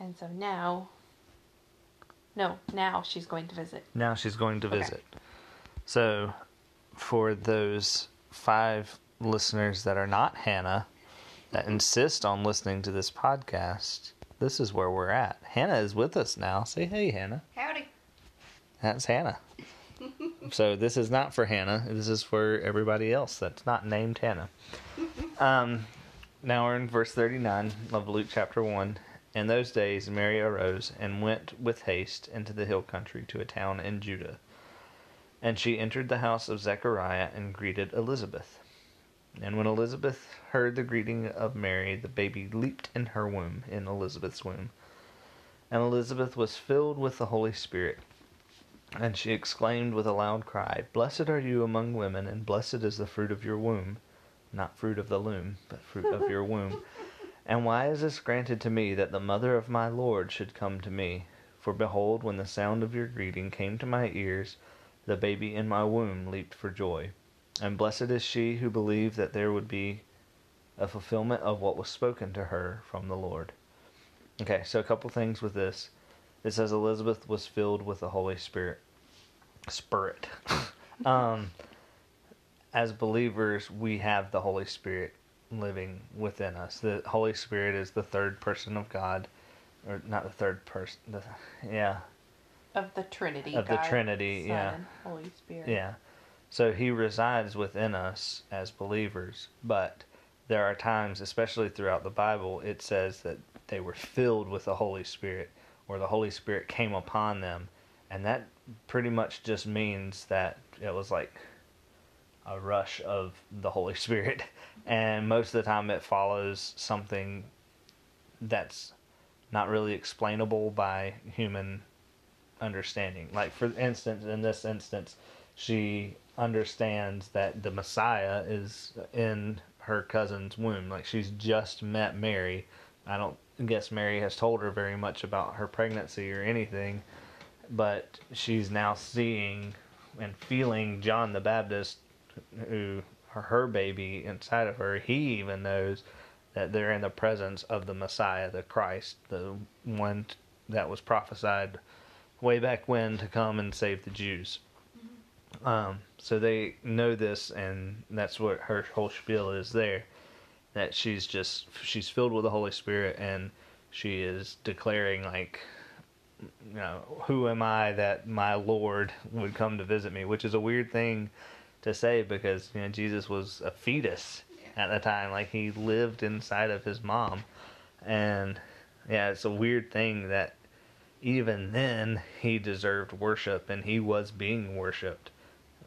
And so now, no, now she's going to visit. Now she's going to Okay. visit. So, for those five listeners that are not Hannah, that insist on listening to this podcast, this is where we're at. Hannah is with us now. Say hey, Hannah. Howdy. That's Hannah. so this is not for Hannah. This is for everybody else that's not named Hannah. Um, now we're in verse 39 of Luke chapter 1. In those days, Mary arose and went with haste into the hill country to a town in Judah. And she entered the house of Zechariah and greeted Elizabeth. And when Elizabeth heard the greeting of Mary, the baby leaped in her womb, in Elizabeth's womb. And Elizabeth was filled with the Holy Spirit. And she exclaimed with a loud cry, Blessed are you among women, and blessed is the fruit of your womb. Not fruit of the loom, but fruit of your womb. And why is this granted to me that the mother of my Lord should come to me? For behold, when the sound of your greeting came to my ears, the baby in my womb leaped for joy. And blessed is she who believed that there would be a fulfillment of what was spoken to her from the Lord. Okay, so a couple things with this. It says Elizabeth was filled with the Holy Spirit. Spirit. um, as believers, we have the Holy Spirit living within us. The Holy Spirit is the third person of God, or not the third person. The, yeah, Of the Trinity. Of the Trinity, Son, yeah. Holy Spirit. yeah. So He resides within us as believers, but there are times, especially throughout the Bible, it says that they were filled with the Holy Spirit, or the Holy Spirit came upon them, and that pretty much just means that it was like a rush of the Holy Spirit, and most of the time it follows something that's not really explainable by human understanding. Like for instance, in this instance, she understands that the Messiah is in her cousin's womb. Like she's just met Mary. I don't guess Mary has told her very much about her pregnancy or anything, but she's now seeing and feeling John the Baptist, who her baby inside of her. He even knows that they're in the presence of the Messiah, the Christ, the one that was prophesied way back when to come and save the Jews. Um, so they know this, and that's what her whole spiel is there. That she's just she's filled with the Holy Spirit, and she is declaring like, you know, who am I that my Lord would come to visit me? Which is a weird thing to say because you know Jesus was a fetus at the time, like he lived inside of his mom, and yeah, it's a weird thing that even then he deserved worship and he was being worshipped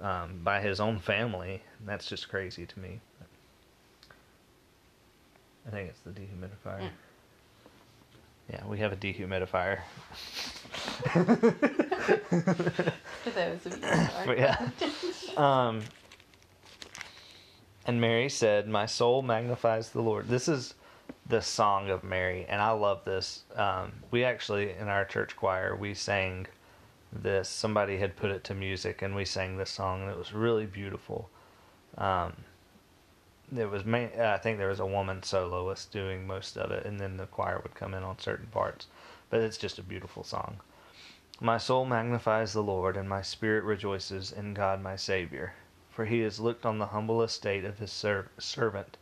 um, by his own family. That's just crazy to me. I think it's the dehumidifier. Mm. Yeah, we have a dehumidifier. For those of you who But aren't. yeah. Um, and Mary said, My soul magnifies the Lord. This is the song of Mary, and I love this. Um, we actually, in our church choir, we sang this. Somebody had put it to music, and we sang this song, and it was really beautiful. Um, there was, ma- I think there was a woman soloist doing most of it, and then the choir would come in on certain parts. But it's just a beautiful song. My soul magnifies the Lord, and my spirit rejoices in God my Saviour. For he has looked on the humble estate of his ser- servant.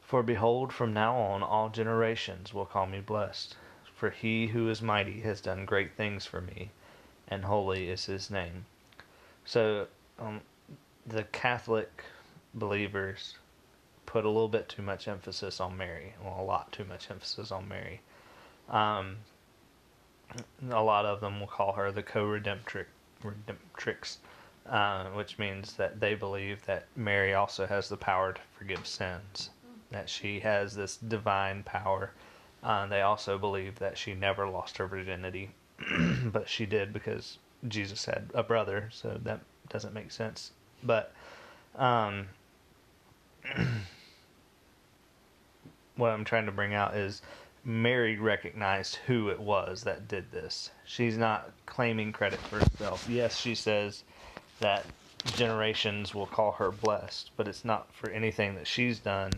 For behold, from now on all generations will call me blessed. For he who is mighty has done great things for me, and holy is his name. So, um, the Catholic believers put a little bit too much emphasis on Mary. Well, a lot too much emphasis on Mary. Um, a lot of them will call her the co-redemptrix, redemptrix, uh, which means that they believe that Mary also has the power to forgive sins, that she has this divine power. Uh, they also believe that she never lost her virginity, but she did because Jesus had a brother, so that doesn't make sense. But um, what I'm trying to bring out is Mary recognized who it was that did this. She's not claiming credit for herself. Yes, she says that generations will call her blessed, but it's not for anything that she's done.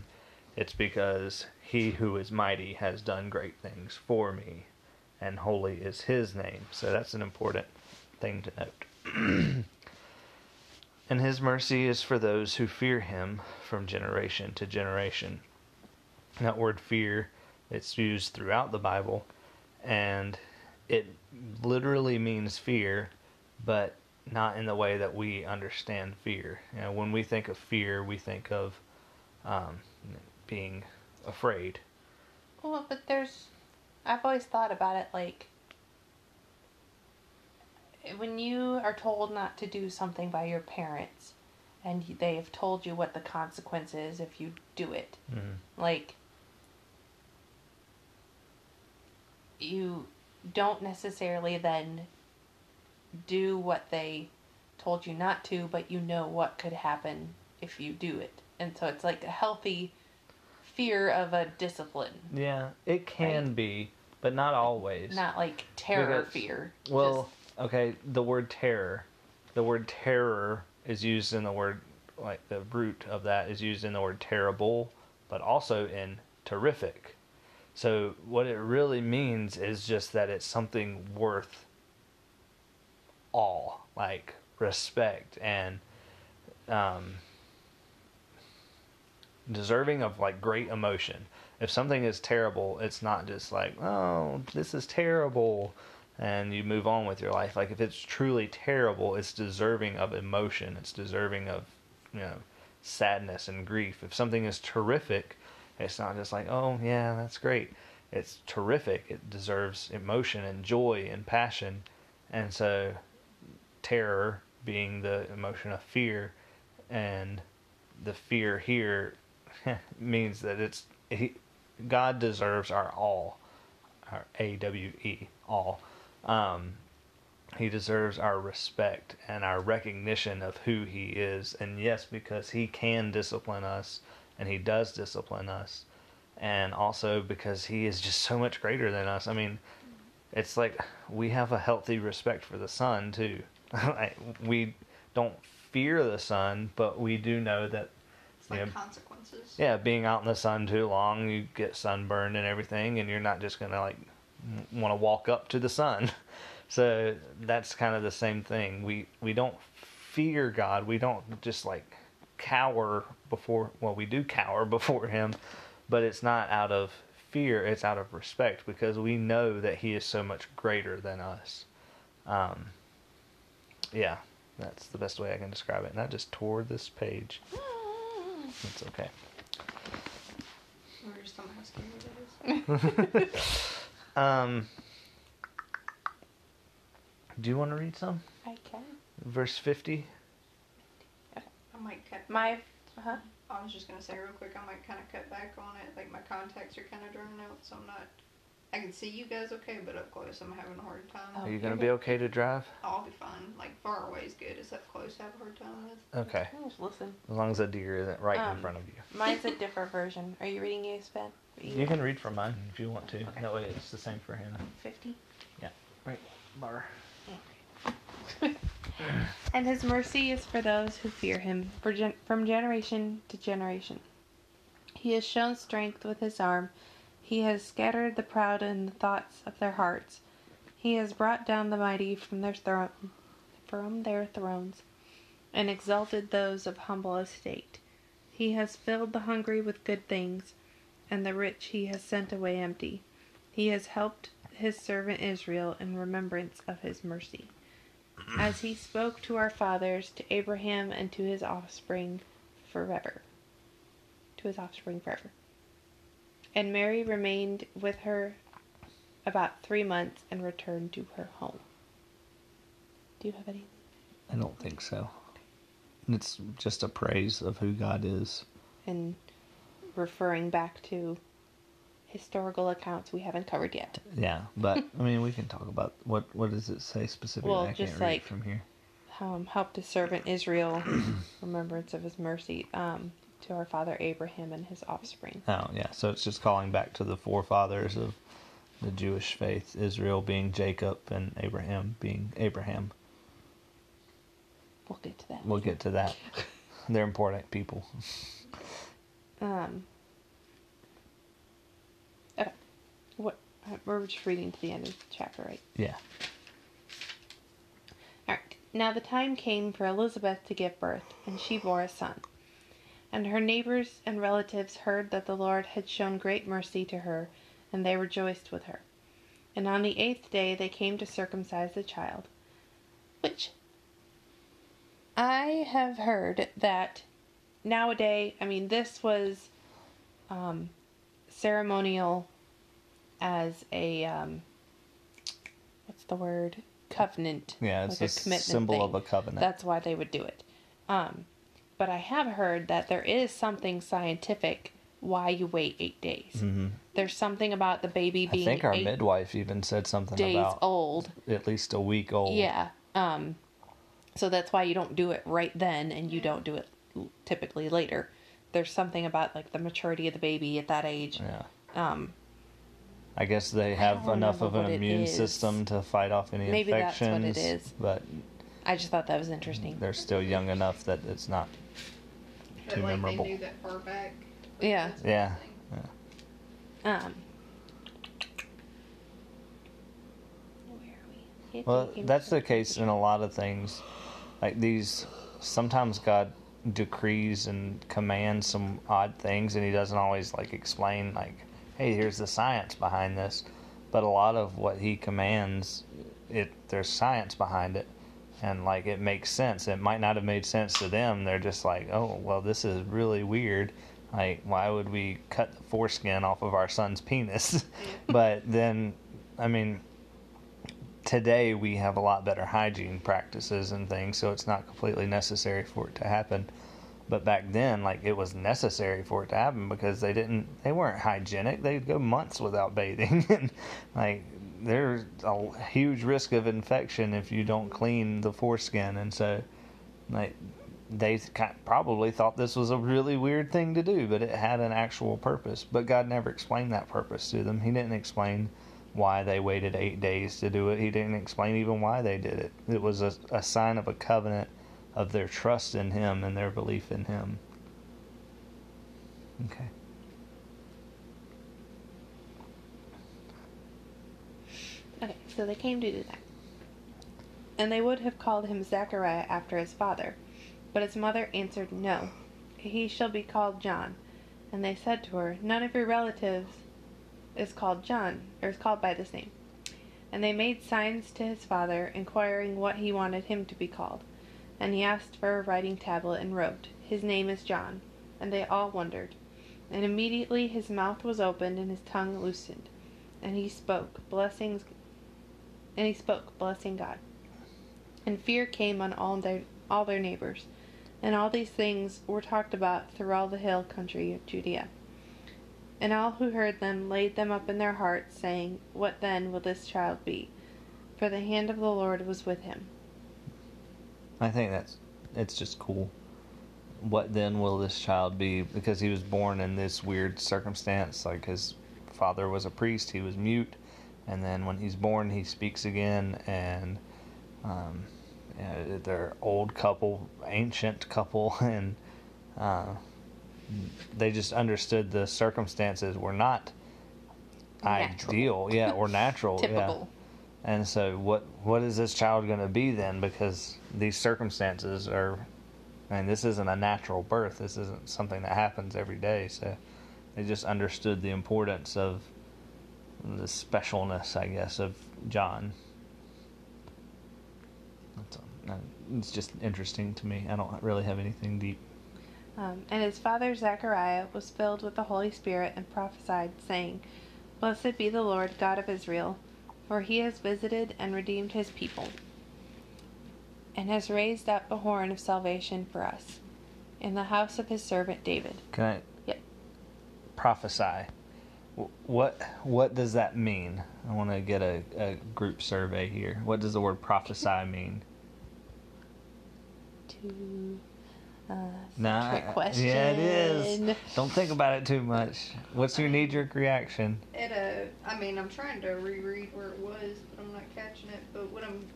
It's because he who is mighty has done great things for me. and holy is his name. So that's an important thing to note. and his mercy is for those who fear him from generation to generation. That word fear, it's used throughout the Bible, and it literally means fear, but not in the way that we understand fear. You know, when we think of fear, we think of um, being afraid. Well, but there's. I've always thought about it like. When you are told not to do something by your parents, and they have told you what the consequence is if you do it, Mm. like. You don't necessarily then do what they told you not to, but you know what could happen if you do it. And so it's like a healthy fear of a discipline, Yeah, it can Right. be, but not always. not like terror Because- fear. Well, okay, the word terror, the word terror is used in the word, like the root of that is used in the word terrible, but also in terrific. So what it really means is just that it's something worth all, like respect and um, deserving of like great emotion. If something is terrible, it's not just like, oh, this is terrible, and you move on with your life. Like if it's truly terrible, it's deserving of emotion. It's deserving of, you know, sadness and grief. If something is terrific, it's not just like, oh yeah, that's great. It's terrific. It deserves emotion and joy and passion, and so terror being the emotion of fear, and the fear here means that it's he, God deserves our all, our A W E all. Um, he deserves our respect and our recognition of who he is, and yes, because he can discipline us, and he does discipline us, and also because he is just so much greater than us. I mean, it's like we have a healthy respect for the sun too. We don't fear the sun, but we do know that It's like Yeah. consequences. yeah, being out in the sun too long, you get sunburned and everything, and you're not just gonna like want to walk up to the sun. So that's kind of the same thing. We we don't fear God. We don't just like cower before. Well, we do cower before Him, but it's not out of fear. It's out of respect because we know that He is so much greater than us. Um, yeah, that's the best way I can describe it. And I just tore this page. It's okay. We're just on how scary that is. Um, do you want to read some? I can. Verse 50? I might cut. My, huh? I was just gonna say real quick. I might kind of cut back on it. Like my contacts are kind of drawn out, so I'm not. I can see you guys okay, but up close I'm having a hard time. Oh. Are you going to be okay to drive? I'll be fine. Like far away is good. It's up close I have a hard time with. Okay. I'll Just listen. As long as a deer isn't right in Um, front of you. Mine's a different version. Are you reading yours, Ben? You can read from mine if you want to. Okay. That way it's the same for Hannah. 50. Yeah. Right, bar. And his mercy is for those who fear him gen- from generation to generation. He has shown strength with his arm. He has scattered the proud in the thoughts of their hearts. He has brought down the mighty from their throne, from their thrones, and exalted those of humble estate. He has filled the hungry with good things, and the rich he has sent away empty. He has helped his servant Israel in remembrance of his mercy as he spoke to our fathers, to Abraham, and to his offspring forever. To his offspring forever. And Mary remained with her about three months and returned to her home. Do you have any? I don't think so. It's just a praise of who God is. And referring back to historical accounts we haven't covered yet. Yeah, but I mean, we can talk about what what does it say specifically? Well, I can't just read like- from here. um, helped his servant Israel, remembrance of his mercy, um, to our father Abraham and his offspring. Oh, yeah. So it's just calling back to the forefathers of the Jewish faith, Israel being Jacob and Abraham being Abraham. We'll get to that. We'll get to that. They're important people. Um. Okay. What We're just reading to the end of the chapter, right? Yeah. All right. Now the time came for Elizabeth to give birth, and she bore a son. And her neighbors and relatives heard that the Lord had shown great mercy to her, and they rejoiced with her. And on the eighth day they came to circumcise the child. Which I have heard that nowadays, I mean, this was um, ceremonial as a um, what's the word covenant Yeah, it's like a, commitment symbol thing. of a covenant. that's why they would do it um, but i have heard that there is something scientific why you wait eight days hmm there's something about the baby being. I think our eight midwife even said something days about old at least a week old. yeah um, so that's why you don't do it right then and you don't do it typically later there's something about like the maturity of the baby at that age Yeah. um, I guess they have enough of an immune is. system to fight off any Maybe that's what it is. But i just thought that was interesting they're still young enough that it's not. But Too like memorable. they knew that far back. Yeah. That's the Yeah. um, we? Well, that's the case in a lot of things. Like these, sometimes God decrees and commands some odd things, and He doesn't always like explain like, "Hey, here's the science behind this." But a lot of what He commands, it there's science behind it, and like it makes sense. It might not have made sense to them. They're just like, "Oh, well, this is really weird." Like, why would we cut the foreskin off of our son's penis? but then, I mean, today we have a lot better hygiene practices and things, so it's not completely necessary for it to happen. But back then, like it was necessary for it to happen because they didn't, they weren't hygienic. They'd go months without bathing, and like there's a huge risk of infection if you don't clean the foreskin, and so like they probably thought this was a really weird thing to do, but it had an actual purpose. But God never explained that purpose to them. He didn't explain why they waited eight days to do it. He didn't explain even why they did it. It was a, a sign of a covenant of their trust in Him and their belief in Him. Okay. Okay, so they came to do that. And they would have called him Zachariah after his father. But his mother answered, No, he shall be called John. And they said to her, None of your relatives is called John, or is called by this name. And they made signs to his father, inquiring what he wanted him to be called. And he asked for a writing tablet and wrote, His name is John. And they all wondered. And immediately his mouth was opened and his tongue loosened. And he spoke, blessings and he spoke, blessing God. And fear came on all their all their neighbors. And all these things were talked about through all the hill country of Judea. And all who heard them laid them up in their hearts, saying, What then will this child be? For the hand of the Lord was with him. I think that's it's just cool. What then will this child be? Because he was born in this weird circumstance. Like his father was a priest, he was mute, and then when he's born, he speaks again. And um, yeah, they're old couple, ancient couple, and uh, they just understood the circumstances were not Natural. ideal, yeah, or natural, yeah. And so, what what is this child going to be then? Because these circumstances are, I mean, this isn't a natural birth. This isn't something that happens every day. So, they just understood the importance of the specialness, I guess, of John. It's just interesting to me. I don't really have anything deep. Um, and his father Zechariah was filled with the Holy Spirit and prophesied, saying, Blessed be the Lord God of Israel, for he has visited and redeemed his people, and has raised up a horn of salvation for us in the house of his servant David. Can I? Yep. Prophesy. What what does that mean? I want to get a, a group survey here. What does the word prophesy mean? To uh, Nah, trick question. Yeah, it is. Don't think about it too much. What's your knee jerk reaction? It uh, I mean, I'm trying to reread where it was, but I'm not catching it. But what I'm,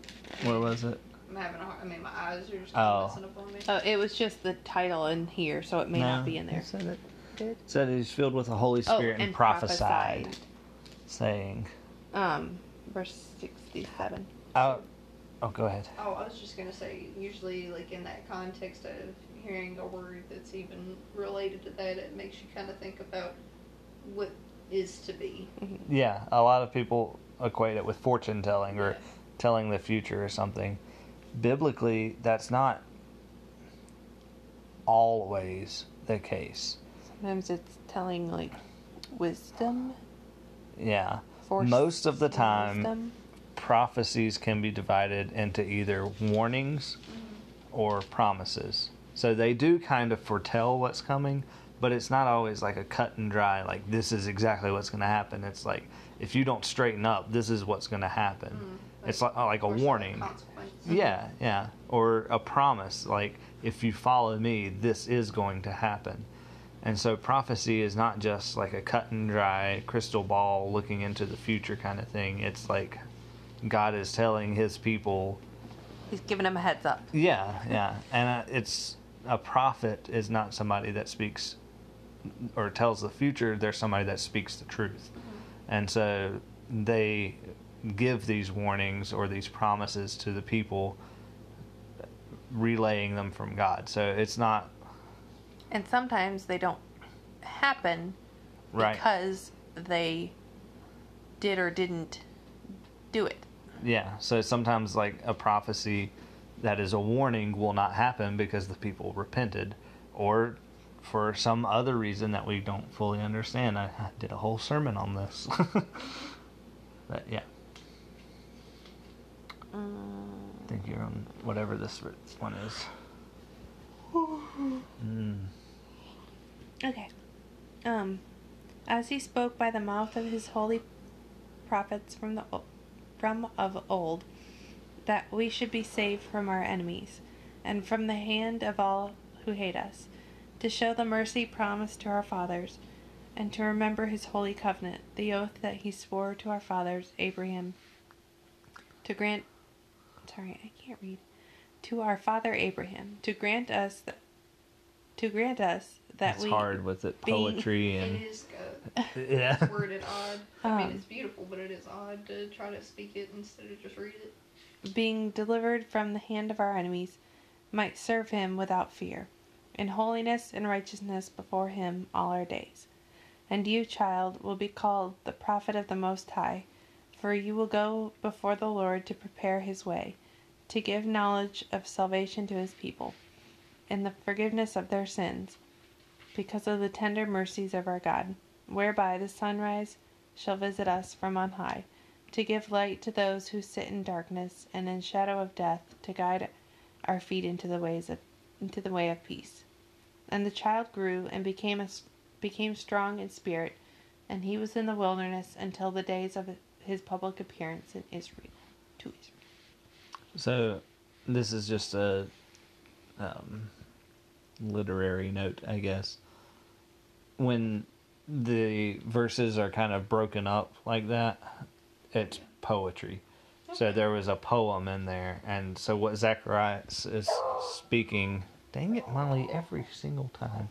Where was it? I'm having a hard. I mean, my eyes are just Oh. messing up on me. Oh, it was just the title in here, so it may not be in there. It said it. Did? It said he's filled with the Holy Oh, Spirit and, and prophesied, prophesied. saying, Um, verse 67. Uh, oh, go ahead. Oh, I was just gonna say, usually, like in that context of hearing a word that's even related to that, it makes you kind of think about what is to be. Mm-hmm. Yeah, a lot of people equate it with fortune telling or Yeah. telling the future or something. Biblically, that's not always the case. Sometimes it's telling like wisdom. Yeah. Force Most of the time, wisdom. prophecies can be divided into either warnings mm-hmm. or promises. So they do kind of foretell what's coming, but it's not always like a cut and dry, like this is exactly what's going to happen. It's like if you don't straighten up, this is what's going to happen. Mm, It's like, like a warning. consequence. Yeah, yeah. Or a promise, like if you follow me, this is going to happen. And so prophecy is not just like a cut and dry crystal ball looking into the future kind of thing. It's like God is telling his people, He's giving them a heads up. yeah, yeah. And uh, it's a prophet is not somebody that speaks or tells the future, they're somebody that speaks the truth. Mm-hmm. And so they give these warnings or these promises to the people, relaying them from God. So it's not And sometimes they don't happen right. because they did or didn't do it. Yeah. So sometimes, like a prophecy that is a warning will not happen because the people repented, or for some other reason that we don't fully understand. I, I did a whole sermon on this. but yeah, I think you're on whatever this one is. Mm. Okay. Um, as he spoke by the mouth of his holy prophets from the from of old, that we should be saved from our enemies, and from the hand of all who hate us, to show the mercy promised to our fathers, and to remember his holy covenant, the oath that he swore to our fathers Abraham, to grant. Sorry, I can't read. To our father Abraham, to grant us th- to grant us that it's we hard with it poetry It and is good. yeah. It's worded odd. I mean, Um, it's beautiful, but it is odd to try to speak it instead of just read it. Being delivered from the hand of our enemies, might serve him without fear, in holiness and righteousness before him all our days. And you, child, will be called the prophet of the Most High, for you will go before the Lord to prepare his way, to give knowledge of salvation to his people, and the forgiveness of their sins, because of the tender mercies of our God, whereby the sunrise shall visit us from on high to give light to those who sit in darkness and in shadow of death, to guide our feet into the ways of into the way of peace. And the child grew and became a, became strong in spirit, and he was in the wilderness until the days of his public appearance in Israel. To Israel. So, this is just a um, literary note, I guess. When the verses are kind of broken up like that, it's poetry. So there was a poem in there, and so what Zacharias is speaking. Dang it, Molly! Every single time.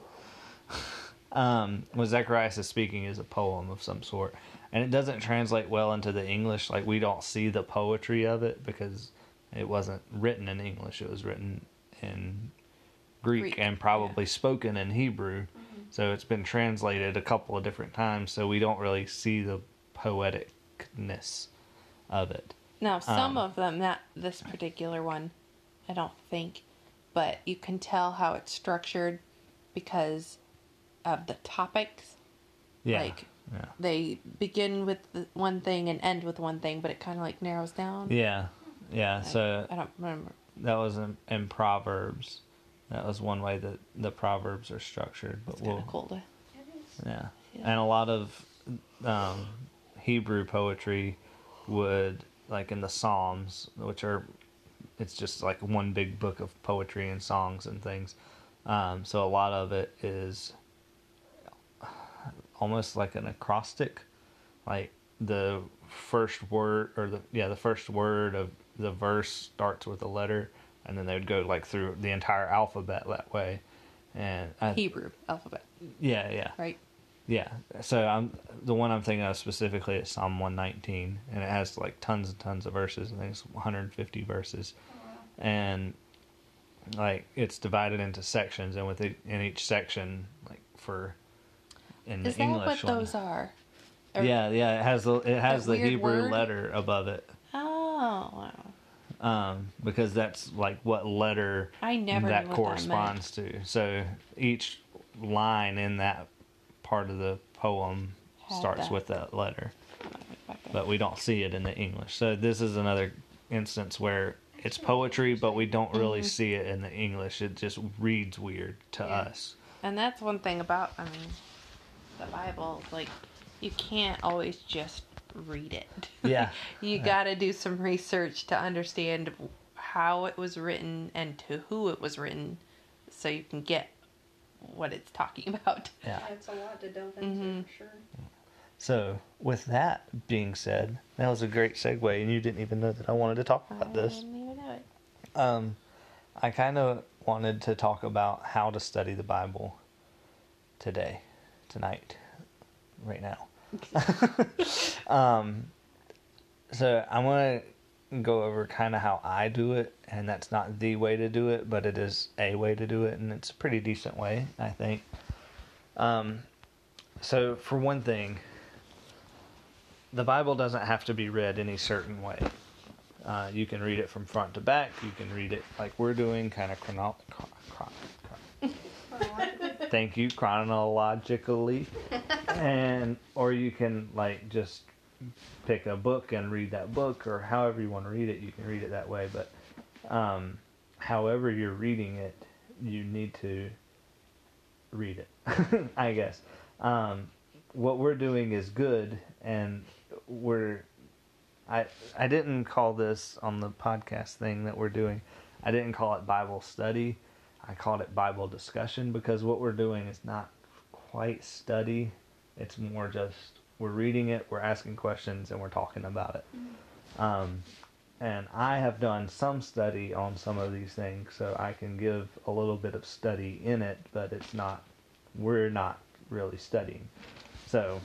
um, what Zacharias is speaking is a poem of some sort, and it doesn't translate well into the English. Like we don't see the poetry of it because it wasn't written in English. It was written in Greek, Greek, and probably spoken in Hebrew. So it's been translated a couple of different times. So we don't really see the poeticness of it. Now, some Um, of them, not this particular one, I don't think, but you can tell how it's structured because of the topics. Yeah. Like yeah. they begin with the one thing and end with one thing, but it kind of like narrows down. Yeah. Yeah. I- So I don't remember. that was in, in Proverbs. That was one way that the Proverbs are structured. But It's we'll, of cool to. yeah. Yeah. And a lot of um, Hebrew poetry would, like in the Psalms, which are, it's just like one big book of poetry and songs and things. Um, so a lot of it is almost like an acrostic, like the first word or the yeah the first word of the verse starts with a letter, and then they would go like through the entire alphabet that way. And I, Hebrew alphabet, yeah, yeah, right? Yeah. So I'm the one I'm thinking of specifically is Psalm 119, and it has like tons and tons of verses. I think it's 150 verses, and like it's divided into sections, and within in each section, like for in Is the that English what one, those are? Or- yeah, yeah, it has the it has the Hebrew word? letter above it, Oh, wow. um, because that's like what letter I never that corresponds to. So each line in that part of the poem Had starts that. with that letter, That meant. Okay. but we don't see it in the English. So this is another instance where it's poetry, but we don't really Mhm. see it in the English. It just reads weird to Yeah. us. And that's one thing about I mean the Bible, like you can't always just read it. Yeah. you Yeah. got to do some research to understand how it was written and to who it was written so you can get what it's talking about. Yeah. It's a lot to delve into Mhm. for sure. So with that being said, that was a great segue, and you didn't even know that I wanted to talk about I this. didn't even know it. Um, I kind of wanted to talk about how to study the Bible today, tonight, right now. um, so I want to go over kind of how I do it, and that's not the way to do it, but it is a way to do it, and it's a pretty decent way, I think. Um, so for one thing, the Bible doesn't have to be read any certain way. Uh, you can read it from front to back. You can read it like we're doing, kind of chrono- chron- chron- chron- thank you chronologically and or you can like just pick a book and read that book or however you want to read it you can read it that way but um, however you're reading it you need to read it i guess um, what we're doing is good and we're I I didn't call this on the podcast thing that we're doing. I didn't call it Bible study. I called it Bible discussion because what we're doing is not quite study. It's more just we're reading it, we're asking questions, and we're talking about it. Um, and I have done some study on some of these things, so I can give a little bit of study in it, but it's not. We're not really studying. So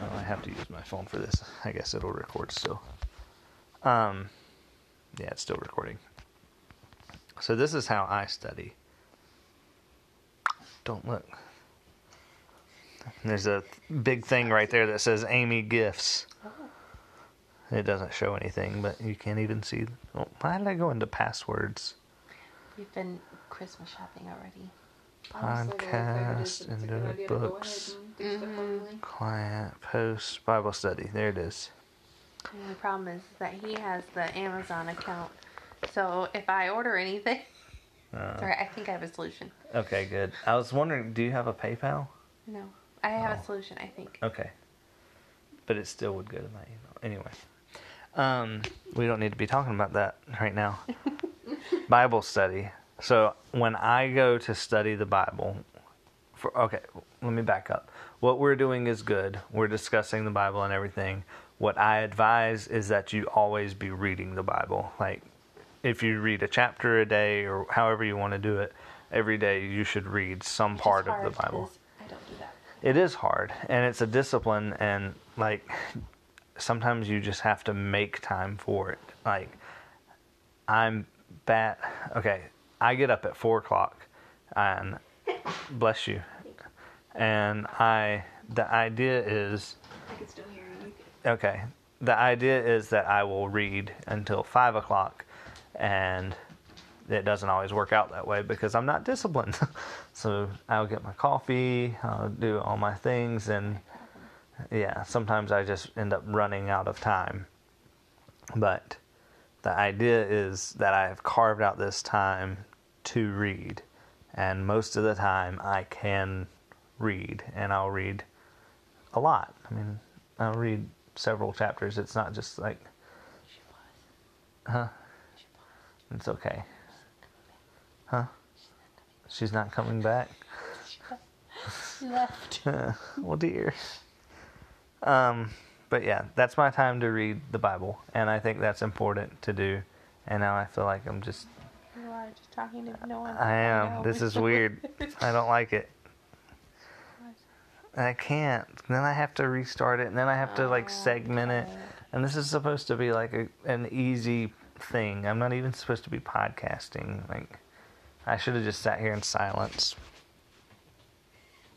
oh, I have to use my phone for this. I guess it'll record still. Um, yeah, it's still recording. So this is how I study. Don't look. There's a big thing right there that says Amy Gifts. It doesn't show anything, but you can't even see. Oh, why did I go into passwords? We've been Christmas shopping already. Honestly, the fact is Podcast, it's into idea to go books. ahead and do stuff Mhm. Client post Bible study. There it is. The only problem is that he has the Amazon account. So if I order anything, Uh, sorry, I think I have a solution. okay, good. I was wondering, do you have a PayPal? No, I have Oh. a solution. I think. Okay. But it still would go to my email. Anyway. Um, we don't need to be talking about that right now. Bible study. So when I go to study the Bible, for okay, let me back up. What we're doing is good. We're discussing the Bible and everything. What I advise is that you always be reading the Bible. Like if you read a chapter a day or however you want to do it, every day you should read some Which part of the Bible. 'cause I don't do that. It is hard, and it's a discipline, and like sometimes you just have to make time for it. Like I'm bad. Okay, I get up at four o'clock, and bless you. And I, the idea is I can still hear you. okay. The idea is that I will read until five o'clock, and it doesn't always work out that way because I'm not disciplined. so I'll get my coffee, I'll do all my things, and yeah, sometimes I just end up running out of time. But the idea is that I have carved out this time to read, and most of the time I can read, and I'll read a lot. I mean, I'll read several chapters. It's not just like, huh? It's okay. Huh? She's not coming back. She left. well, dear. Um, but yeah, that's my time to read the Bible, and I think that's important to do. And now I feel like I'm just, You are just talking to no one. I am. know. This is weird. I don't like it. I can't. Then I have to restart it, and then I have to like Oh, segment it. And this is supposed to be like a, an easy thing. I'm not even supposed to be podcasting. Like, I should have just sat here in silence.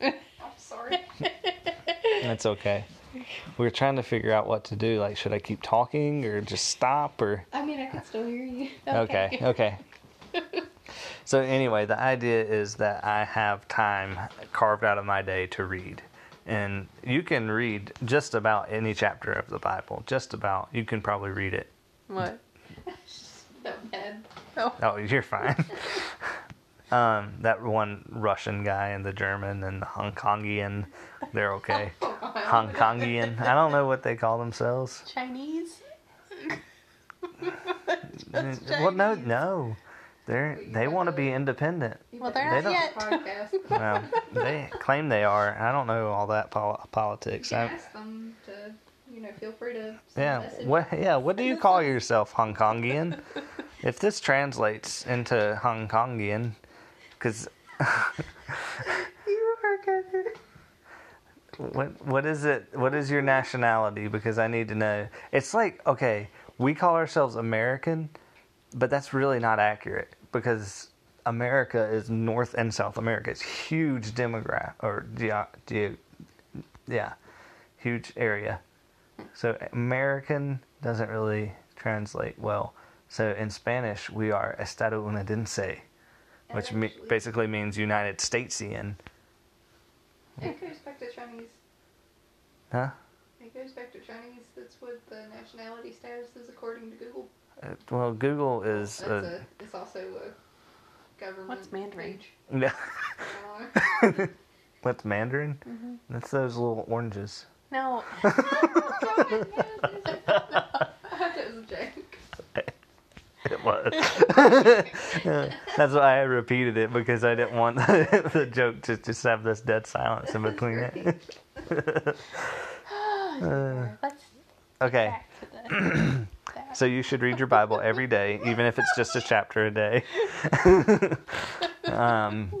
I'm sorry. That's okay. We were trying to figure out what to do. Like, should I keep talking or just stop or? I mean, I can still hear you. Okay, okay. so anyway, the idea is that I have time carved out of my day to read. And you can read just about any chapter of the Bible. Just about. You can probably read it. What? That bad. Oh. Oh, you're fine. Um, that one Russian guy and the German and the Hong Kongian, they're okay. Hong Kongian. I don't know what they call themselves. Chinese? Well, no, no. They're they want to be independent. Well, they're They not don't- yet. Podcast. Well, they claim they are. I don't know all that pol- politics. You can I, ask them to, you know, feel free to send yeah. What? Yeah. What do you call yourself, Hong Kongian? If this translates into Hong Kongian, because You are good. what what is it? What is your nationality? Because I need to know. It's like okay, we call ourselves American, but that's really not accurate because America is North and South America. It's huge demograph or geo, geo, yeah, huge area. So American doesn't really translate well. So in Spanish, we are estadounidense, which me- Actually, basically means United Statesian. It goes back to Chinese. Huh? It goes back to Chinese. That's what the nationality status is according to Google. Uh, well, Google is. That's Uh, a, it's also a government. What's Mandarin? page. yeah. I don't know. What's Mandarin? Mm-hmm. That's those little oranges. No. I thought it was a joke. It was. That's why I repeated it because I didn't want the joke to just have this dead silence in between it. Let's Okay. back to the. that. So you should read your Bible every day, even if it's just a chapter a day. um,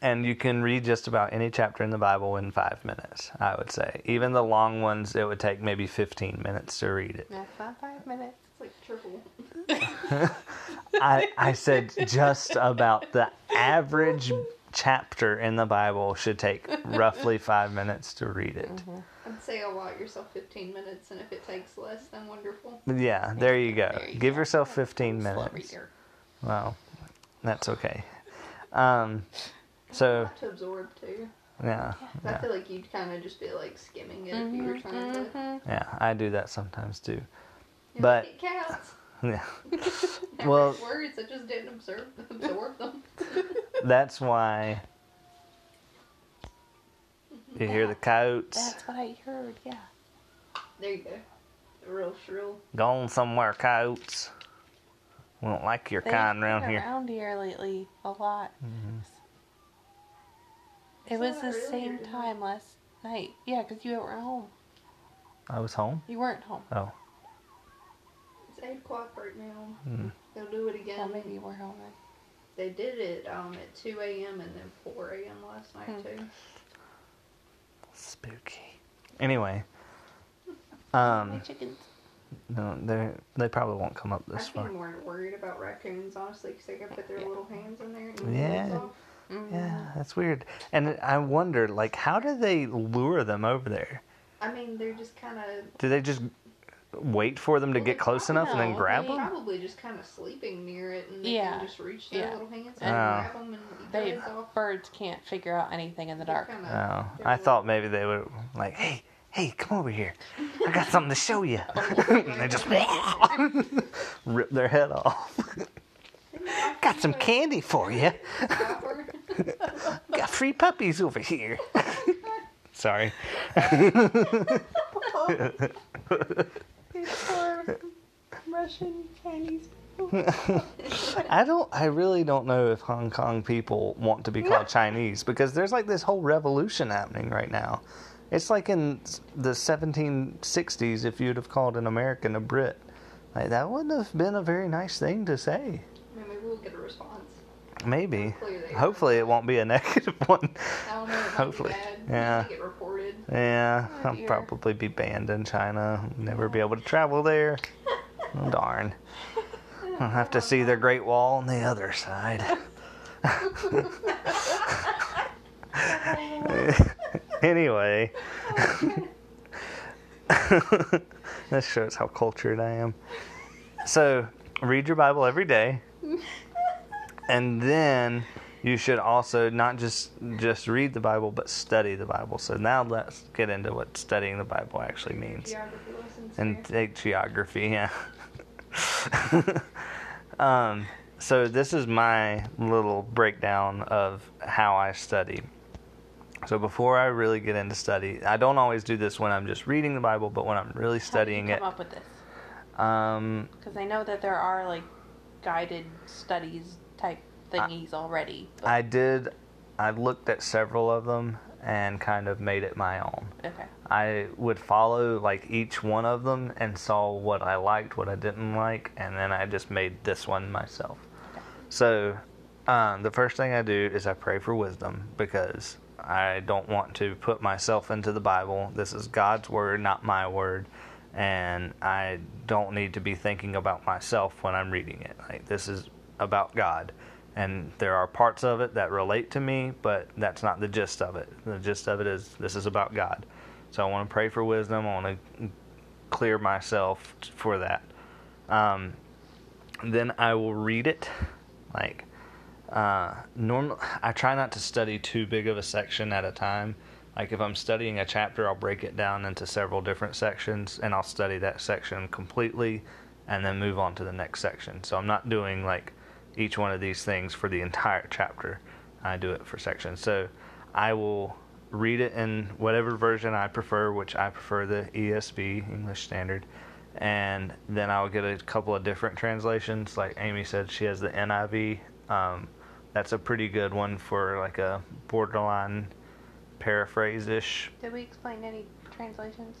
and you can read just about any chapter in the Bible in five minutes, I would say. Even the long ones, it would take maybe 15 minutes to read it. That's not five minutes. It's like triple. I, I said just about the average chapter in the Bible should take roughly five minutes to read it. I'd say allot yourself 15 minutes, and if it takes less, then wonderful. Yeah, there you go. There you Give go. yourself 15 Slow minutes. reader. Well, that's okay. Um, so, A to absorb too. Yeah, I feel like you'd kind of just be like skimming it if you were trying to. Mhm. yeah, I do that sometimes too. You But- know, it counts. Yeah, Well- read words, I just didn't absorb absorb them. that's why you hear the coats That's what I heard. Yeah. There you go. Real shrill. Gone somewhere, coats. We don't like your They've kind been around here. around here lately a lot. Mm-hmm. It was the earlier, same time last night. Yeah, because you weren't home. I was home. You weren't home. Oh, It's 8 right now. Hmm. They'll do it again. Well, maybe you were home. They did it um, at 2 a.m. and then 4 a.m. last night, Hmm. too. spooky. Anyway, My um, chickens. no, they they probably won't come up I'd this be far. more worried about raccoons, honestly, because they can put their Yeah. little hands in there and eat Yeah. their legs off. Mhm. Yeah, that's weird. And I wonder, like, how do they lure them over there? I mean, they're just kind of Do they just wait for them to Well, get close enough and then grab They- them? probably just kind of sleeping near it, and they Yeah. can just reach their Yeah. little hands and Oh. grab them and They legs birds can't figure out anything in the dark. kinda- Oh, they're thought maybe they would like, hey, hey, come over here. I got something to show you. and they just rip their head off. got some candy for you. Got free puppies over here. Sorry. Poor Russian Chinese people. I don't. I really don't know if Hong Kong people want to be called Chinese because there's like this whole revolution happening right now. It's like in the 1760s if you'd have called an American a Brit. Like that wouldn't have been a very nice thing to say. Maybe we'll get a response. Maybe. Clear. Hopefully it won't be a negative one. I don't know. Hopefully. Be bad. Yeah. You get reported. Yeah, Oh, I'll probably be banned in China. Never be able to travel there. Oh, darn. I'll have to see the Great Wall on the other side. anyway, this shows how cultured I am. So, read your Bible every day, and then you should also not just just read the Bible, but study the Bible. So now let's get into what studying the Bible actually means Geography lessons. and here. take geography. Yeah. um, so this is my little breakdown of how I study. So before I really get into study, I don't always do this when I'm just reading the Bible, but when I'm really studying How it, did you come up with this? um, Because I know that there are like guided studies type thingies already. But, I did. I looked at several of them and kind of made it my own. okay. I would follow like each one of them and saw what I liked, what I didn't like, and then I just made this one myself. Okay. So, um, the first thing I do is I pray for wisdom because I don't want to put myself into the Bible. This is God's word, not my word, and I don't need to be thinking about myself when I'm reading it. Like this is about God. And there are parts of it that relate to me, but that's not the gist of it. The gist of it is this is about God. So I want to pray for wisdom. I want to clear myself for that. Um, then I will read it. Like, uh, normal. I try not to study too big of a section at a time. Like if I'm studying a chapter, I'll break it down into several different sections, and I'll study that section completely, and then move on to the next section. So I'm not doing like each one of these things for the entire chapter. I do it for sections. So I will read it in whatever version I prefer, which I prefer the ESV, English Standard. And then I'll get a couple of different translations. Like Amy said, she has the NIV. Um, that's a pretty good one for like a borderline paraphrase ish. Did we explain any translations?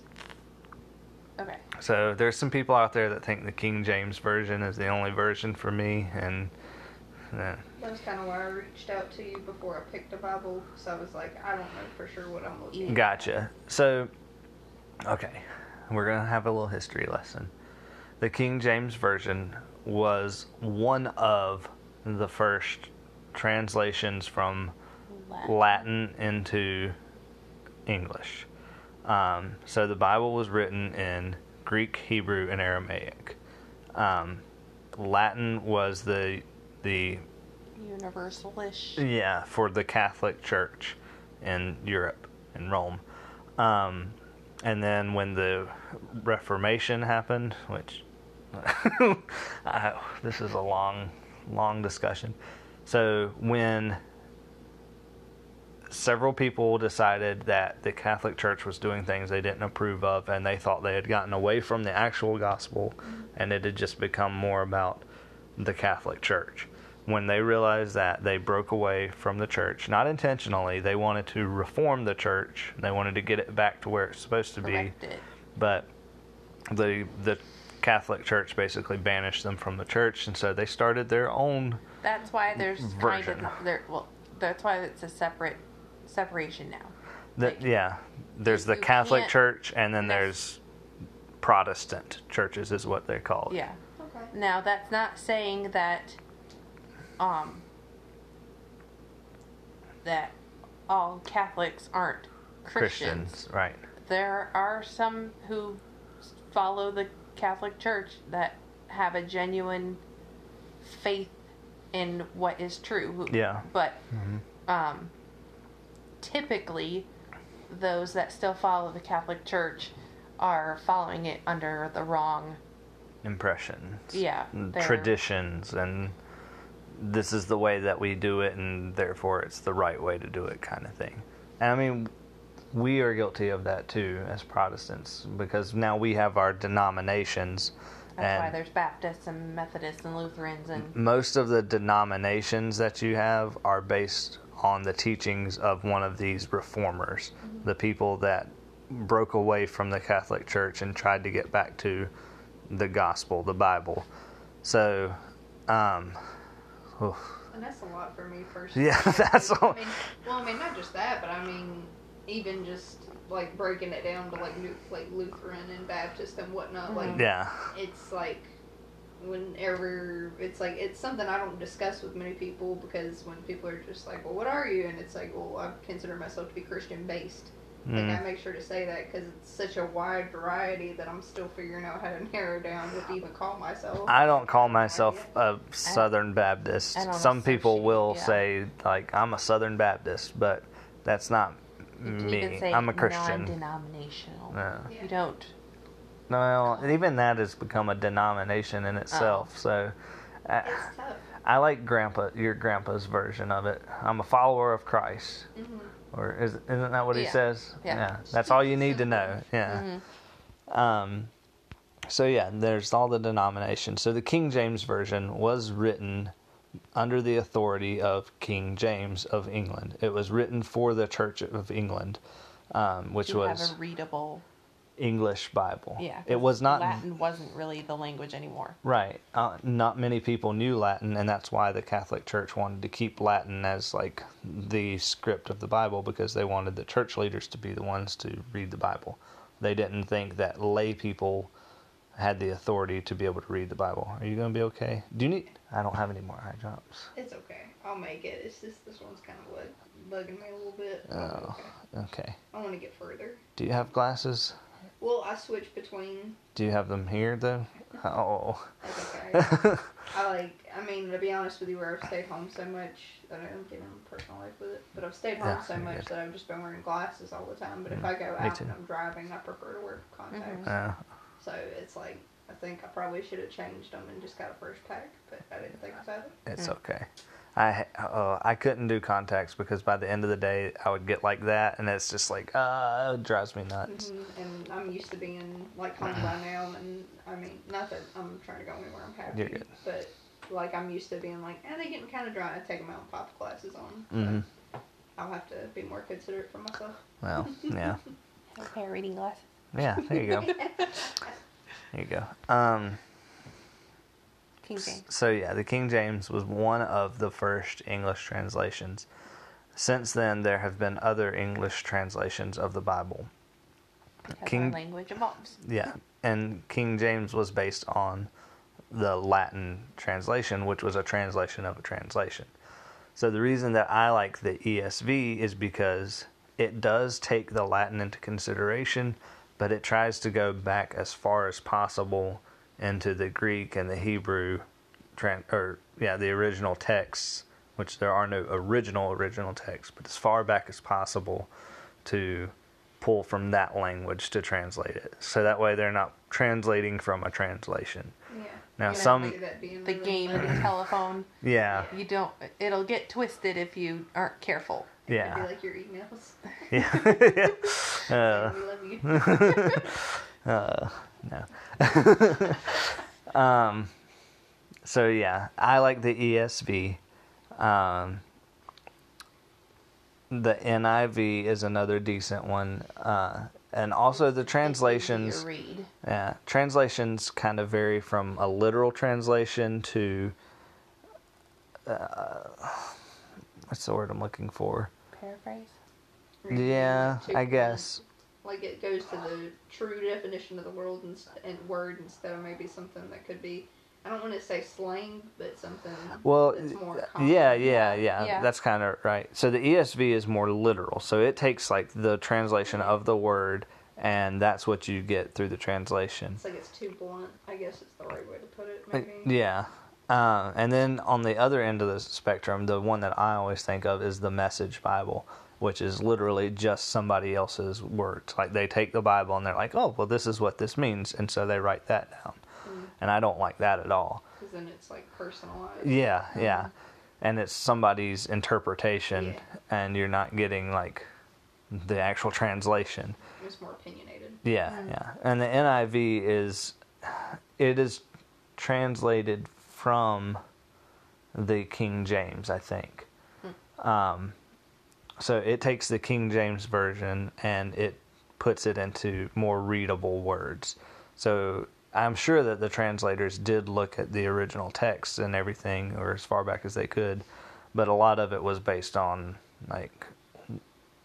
Okay. So there's some people out there that think the King James version is the only version for me, and That was kind of why I reached out to you before I picked a Bible, because I was like, I don't know for sure what I'm looking at. Gotcha. So, okay, we're going to have a little history lesson. The King James Version was one of the first translations from Latin. Latin into English. Um, so the Bible was written in Greek, Hebrew, and Aramaic. Um, Latin was the the Universalish. yeah, for the Catholic Church in Europe, in Rome. Um, and then when the Reformation happened, which I, this is a long, long discussion. So when several people decided that the Catholic Church was doing things they didn't approve of, and they thought they had gotten away from the actual gospel, and it had just become more about the Catholic Church. When they realized that, they broke away from the church, not intentionally. They wanted to reform the church. They wanted to get it back to where it's supposed to be it. but the the Catholic Church basically banished them from the church, and so they started their own. That's why there's Version. kind of there. Well, that's why it's a separate separation now. The, Like, yeah, there's the Catholic Church, and then there's Protestant churches, is what they call it. Yeah. Okay. Now that's not saying that um that all Catholics aren't Christians. Christians, right? There are some who follow the Catholic Church that have a genuine faith in what is true. Yeah. But Mhm. um, typically, those that still follow the Catholic Church are following it under the wrong. Impressions, Yeah, and they're- traditions, and this is the way that we do it, and therefore it's the right way to do it, kind of thing. And I mean, we are guilty of that too as Protestants because now we have our denominations. That's and why there's Baptists and Methodists and Lutherans and most of the denominations that you have are based on the teachings of one of these reformers, the people that broke away from the Catholic Church and tried to get back to the gospel, the Bible. So, um, oof. And that's a lot for me personally. Yeah, that's all- I mean, well, I mean, not just that, but I mean, even just like breaking it down to like Lu- like Lutheran and Baptist and whatnot, like mm-hmm. Yeah. it's like whenever it's like it's something I don't discuss with many people because when people are just like, well, what are you? And it's like, well, I consider myself to be Christian based. Like Mm. I make sure to say that because it's such a wide variety that I'm still figuring out how to narrow down what to even call myself. I don't call myself a Southern Baptist. Some people will yeah. say like I'm a Southern Baptist, but that's not You can me. even say I'm a Christian. non-denominational. Yeah. Yeah. You don't. No, and even that has become a denomination in itself. So, I, It's tough. I like Grandpa, your Grandpa's version of it. I'm a follower of Christ, hmm or is isn't that what he says? Yeah. that's all you need to know. Yeah. Mhm. Um, so yeah, there's all the denominations. So the King James version was written under the authority of King James of England. It was written for the Church of England, um, which was readable. English Bible. Yeah. it was not Latin wasn't really the language anymore. right. Uh, not many people knew Latin, and that's why the Catholic Church wanted to keep Latin as like the script of the Bible because they wanted the church leaders to be the ones to read the Bible. They didn't think that lay people had the authority to be able to read the Bible. Are you going to be okay? Do you need? I don't have any more eye drops. It's okay. I'll make it. It's just this one's kind of like bugging me a little bit. Oh. okay. Okay. I want to get further. Do you have glasses? Well, I switch between. Do you have them here though? Oh. That's okay. I like. I mean, to be honest with you, where I've stayed home so much that I don't get in personal life with it. But I've stayed home Yeah, so much good. that I've just been wearing glasses all the time. But if Mm, I go out and I'm driving, I prefer to wear contacts. Uh, So it's like I think I probably should have changed them and just got a first pack, but I didn't think about it. It's Mm. okay. I uh, I couldn't do contacts because by the end of the day I would get like that, and it's just like uh, it drives me nuts. hmm And I'm used to being like home by now, and I mean, not that I'm trying to go anywhere. I'm happy, You're good. but like I'm used to being like, eh, they getting kind of dry. I take them out and pop the glasses on. So hmm I'll have to be more considerate for myself. Well, yeah, Have a pair reading glasses. yeah. There you go. There you go. Um, King James. so yeah, the King James was one of the first English translations. Since then, there have been other English translations of the Bible. King- language evolves. Yeah, and King James was based on the Latin translation, which was a translation of a translation. So the reason that I like the ESV is because it does take the Latin into consideration, but it tries to go back as far as possible into the Greek and the Hebrew, or yeah, the original texts, which there are no original original texts, but as far back as possible to pull from that language to translate it. So that way they're not translating from a translation. Yeah. Now, You know, some- maybe The game of the telephone. Yeah. You don't. It'll get twisted if you aren't careful. It'd Yeah. be like your emails. Yeah. uh, we love you. uh, no. um, so yeah, I like the ESV. Um, the NIV is another decent one, uh, and also the translations. Read. Yeah, translations kind of vary from a literal translation to uh, what's the word I'm looking for? Paraphrase. Yeah, I guess. Like it goes to the true definition of the world and, and word instead of maybe something that could be. I don't want to say slang, but something Well, that's more yeah, yeah, yeah, Yeah. That's kind of right. So the ESV is more literal. So it takes like the translation of the word, and that's what you get through the translation. It's like it's too blunt. I guess it's the right way to put it. Uh, Maybe. Yeah. Uh, and then on the other end of the spectrum, the one that I always think of is the Message Bible, which is literally just somebody else's words. Like they take the Bible and they're like, oh, well, this is what this means. And so they write that down. Mm. And I don't like that at all. Because then it's like personalized. Yeah, yeah. And it's somebody's interpretation, Yeah. and you're not getting like the actual translation. It's more opinionated. Yeah, Mm. yeah. And the NIV is it is translated from the King James, I think. Um, so it takes the King James version and it puts it into more readable words. So I'm sure that the translators did look at the original text and everything, or as far back as they could, but a lot of it was based on like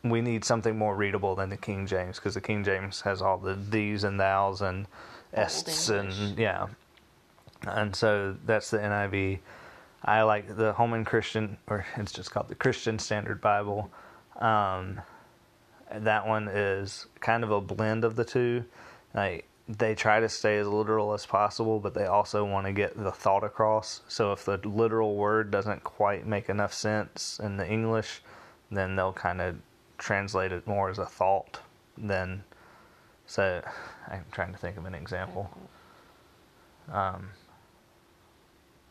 we need something more readable than the King James because the King James has all the these and thous and ests and yeah, and so that's the NIV. I like the Holman Christian, or it's just called the Christian Standard Bible. Um, that one is kind of a blend of the two. Like they try to stay as literal as possible, but they also want to get the thought across. So if the literal word doesn't quite make enough sense in the English, then they'll kind of translate it more as a thought. Then, so I'm trying to think of an example. Um,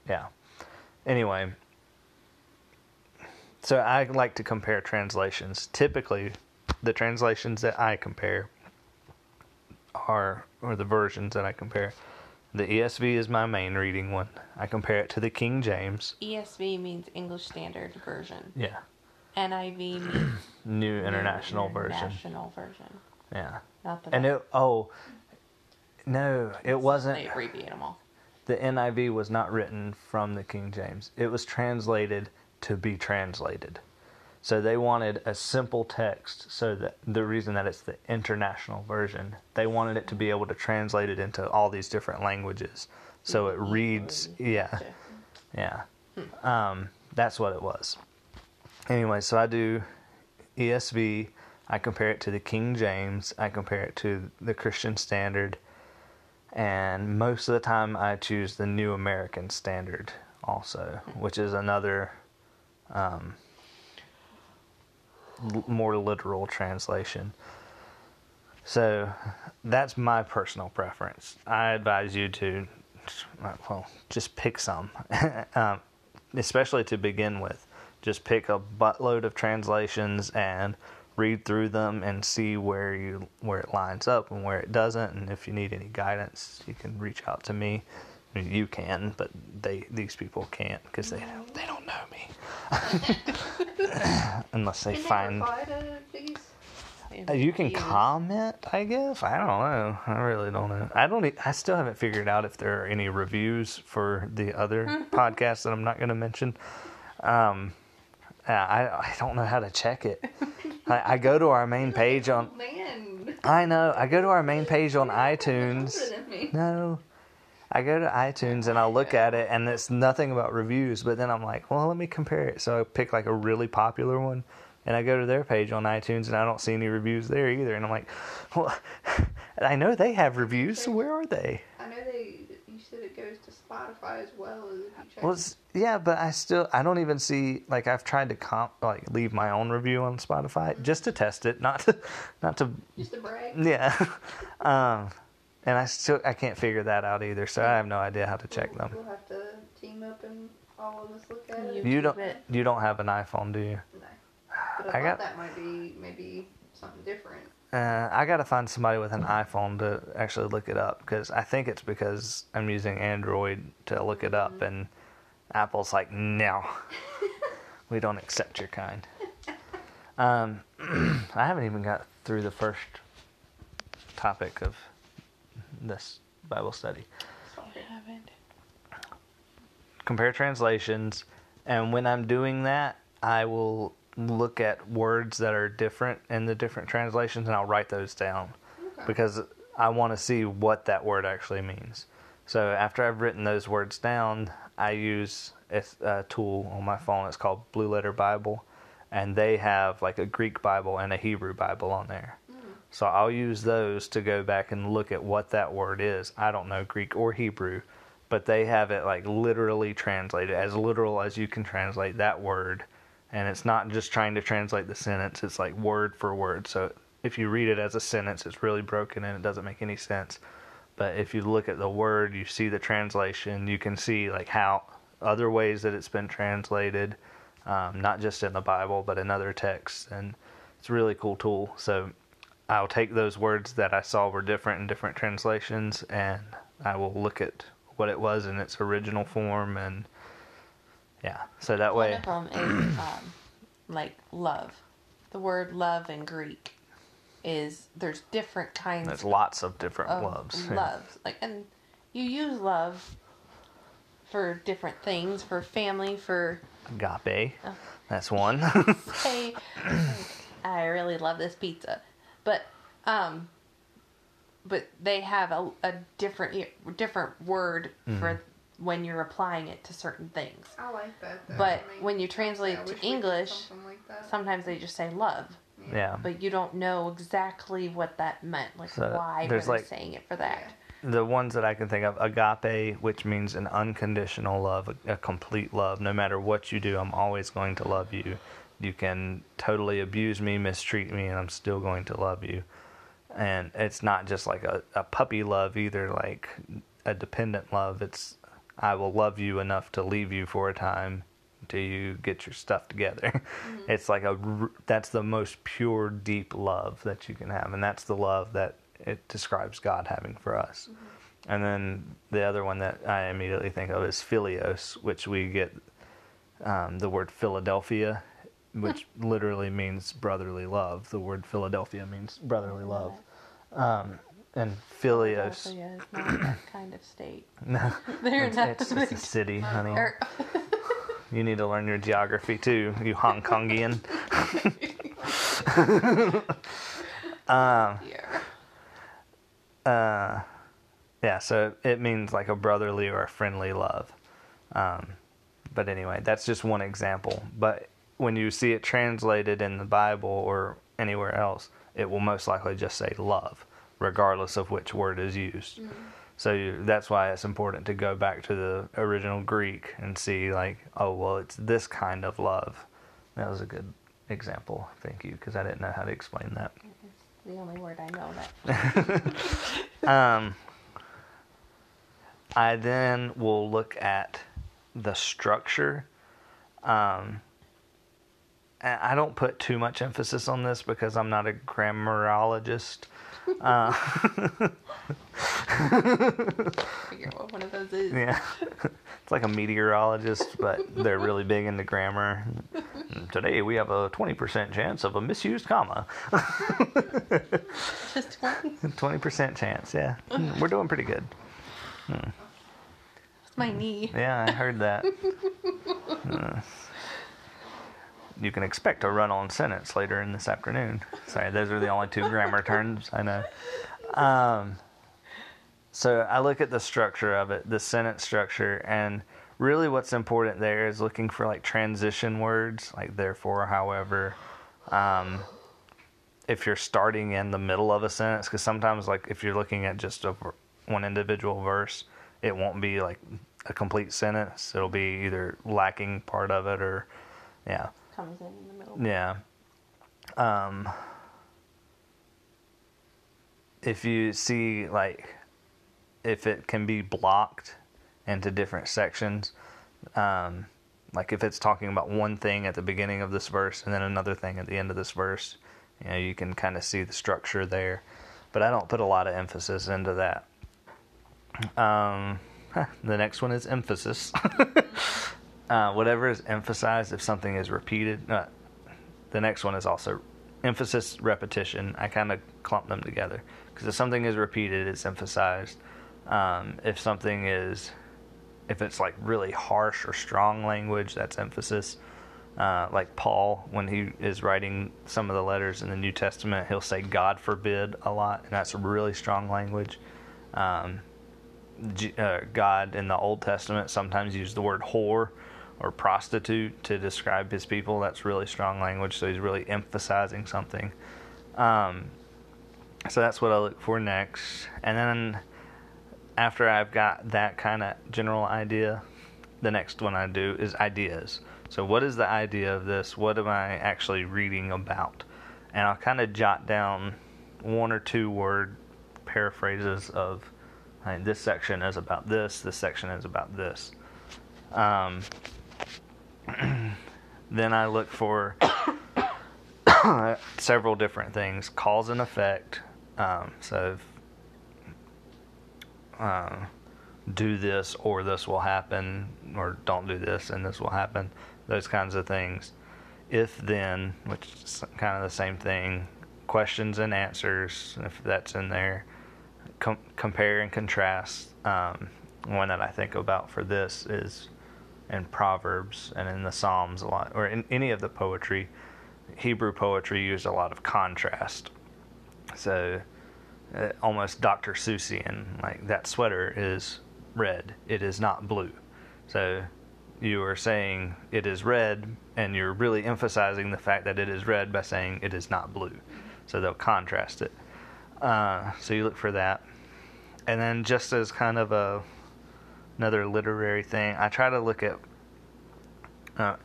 yeah. Anyway, so I like to compare translations. Typically, the translations that I compare are, or the versions that I compare. The ESV is my main reading one. I compare it to the King James. ESV means English Standard Version. Yeah. NIV means New International Version. International Version. Yeah. Not the And it, oh, no, it wasn't. They abbreviate them all. The NIV was not written from the King James. It was translated to be translated. So they wanted a simple text so that the reason that it's the international version, they wanted it to be able to translate it into all these different languages. So it reads, yeah, yeah. Um, that's what it was. Anyway, so I do ESV, I compare it to the King James, I compare it to the Christian Standard, and most of the time I choose the New American Standard also, which is another um, l- more literal translation. So that's my personal preference. I advise you to, well, just pick some, um, especially to begin with. Just pick a buttload of translations and read through them and see where you where it lines up and where it doesn't. And if you need any guidance, you can reach out to me. I mean, You can, but they these people can't because they don't, they don't know me unless they Can find. reply to these? Uh, You can comment, I guess. I don't know. I really don't know. I don't. e- I still haven't figured out if there are any reviews for the other podcasts that I'm not going to mention. Um, yeah, I I don't know how to check it. I, I go to our main page on. Man. I know. I go to our main page on iTunes. Older than me. No. I go to iTunes and I'll look at it and it's nothing about reviews, but then I'm like, well, let me compare it. So I pick like a really popular one and I go to their page on iTunes and I don't see any reviews there either. And I'm like, well, I know they have reviews, so where are they? I know they. You said it goes to Spotify as well as if you. Well, it's, yeah, but I still, I don't even see, like, I've tried to comp, like, leave my own review on Spotify just to test it, not to, not to just to brag. Yeah. um, and I still I can't figure that out either, so I have no idea how to check them. We'll have to team up and all of us look at it. You- You don't it. you don't have an iPhone, do you? No. But I, I got- that might be maybe something different. Uh, I gotta find somebody with an iPhone to actually look it up because I think it's because I'm using Android to look it up, and Apple's like, no, we don't accept your kind. Um, I haven't even got through the first topic of this Bible study. Compare translations and when i'm doing that i will look at words that are different in the different translations and i'll write those down. Okay. because i want to see what that word actually means. So after i've written those words down i use a, a tool on my phone. It's called blue letter bible. And they have like a greek bible and a hebrew bible on there. Mm. So i'll use those to go back and look at what that word is. I don't know greek or hebrew but they have it like literally translated as literal as you can translate that word and it's not just trying to translate the sentence it's like word for word. So if you read it as a sentence it's really broken and it doesn't make any sense. But if you look at the word you see the translation you can see like how other ways that it's been translated um, not just in the bible but in other texts. And it's a really cool tool. So i'll take those words that i saw were different in different translations and i will look at what it was in its original form and yeah so that way One of them is um, like love. The word love in Greek is there's different kinds there's lots of different of loves yeah. loves. Like and you use love for different things, for family, for agape Oh. that's one say I really love this pizza, but um, but they have a, a different different word for when you're applying it to certain things. I like that. Though. But I mean, when you translate I to wish we did English, like. Sometimes they just say love, Yeah. but you don't know exactly what that meant. Like So, why were there's they like- saying it for that? the ones that I can think of, agape, which means an unconditional love, a, a complete love. No matter what you do, I'm always going to love you. You can totally abuse me, mistreat me, and I'm still going to love you. And it's not just like a, a puppy love either, like a dependent love. It's I will love you enough to leave you for a time until you get your stuff together. It's like a that's the most pure, deep love that you can have, and that's the love that it describes God having for us. And then the other one that I immediately think of is philios, which we get um, the word Philadelphia, which literally means brotherly love. The word Philadelphia means brotherly love. Um, and philios, Philadelphia is not that kind of state. no, They're it's, not. it's, it's a city, honey. or- You need to learn your geography too, you Hong Kongian. yeah. Uh, yeah, so it means like a brotherly or a friendly love. Um, but anyway, that's just one example. But when you see it translated in the Bible or anywhere else, it will most likely just say love, regardless of which word is used. So you, that's why it's important to go back to the original Greek and see, like, oh, well, it's this kind of love. That was a good example. Thank you, because I didn't know how to explain that. The only word I know that. Um, I then will look at the structure. Um, I don't put too much emphasis on this because I'm not a grammarologist. Uh, Figure out what one of those is. yeah, it's like a meteorologist, but they're really big into grammar. Today we have a 20% chance of a misused comma. Just one. 20% chance, yeah. We're doing pretty good. It's my knee. Yeah, I heard that. Uh, you can expect a run on sentence later in this afternoon. Sorry, those are the only two grammar terms I know. Um, so I look at the structure of it, the sentence structure, and really what's important there is looking for like transition words, like therefore, however. Um, if you're starting in the middle of a sentence, because sometimes, like, if you're looking at just a, one individual verse, it won't be like a complete sentence. It'll be either lacking part of it or, yeah, Comes in in the middle. yeah. Um, if you see like if it can be blocked into different sections, um, like if it's talking about one thing at the beginning of this verse and then another thing at the end of this verse, you know, you can kind of see the structure there. But I don't put a lot of emphasis into that. Um, the next one is emphasis. uh, whatever is emphasized, if something is repeated, uh, the next one is also emphasis, repetition. I kind of clump them together because if something is repeated, it's emphasized. Um, if something is, if it's like really harsh or strong language, that's emphasis. Uh, like Paul, when he is writing some of the letters in the New Testament, he'll say "God forbid" a lot, and that's really strong language. Um, G- uh, God in the Old Testament sometimes used the word whore or prostitute to describe his people. That's really strong language, so he's really emphasizing something. Um, so that's what I look for next. And then after I've got that kind of general idea, the next one I do is ideas. So, what is the idea of this? What am I actually reading about? And I'll kind of jot down one or two word paraphrases of like, this section is about this, this section is about this. Um, then I look for several different things cause and effect. Um, so, if, uh, do this or this will happen, or don't do this and this will happen, those kinds of things. If then, which is kind of the same thing, questions and answers, if that's in there, com- compare and contrast. Um, one that I think about for this is in Proverbs and in the Psalms a lot, or in any of the poetry. Hebrew poetry used a lot of contrast. So uh, almost Dr. Seussian, like that sweater is red, it is not blue. So you are saying it is red, and you're really emphasizing the fact that it is red by saying it is not blue. So they'll contrast it. Uh, so you look for that, and then just as kind of a another literary thing, I try to look at uh,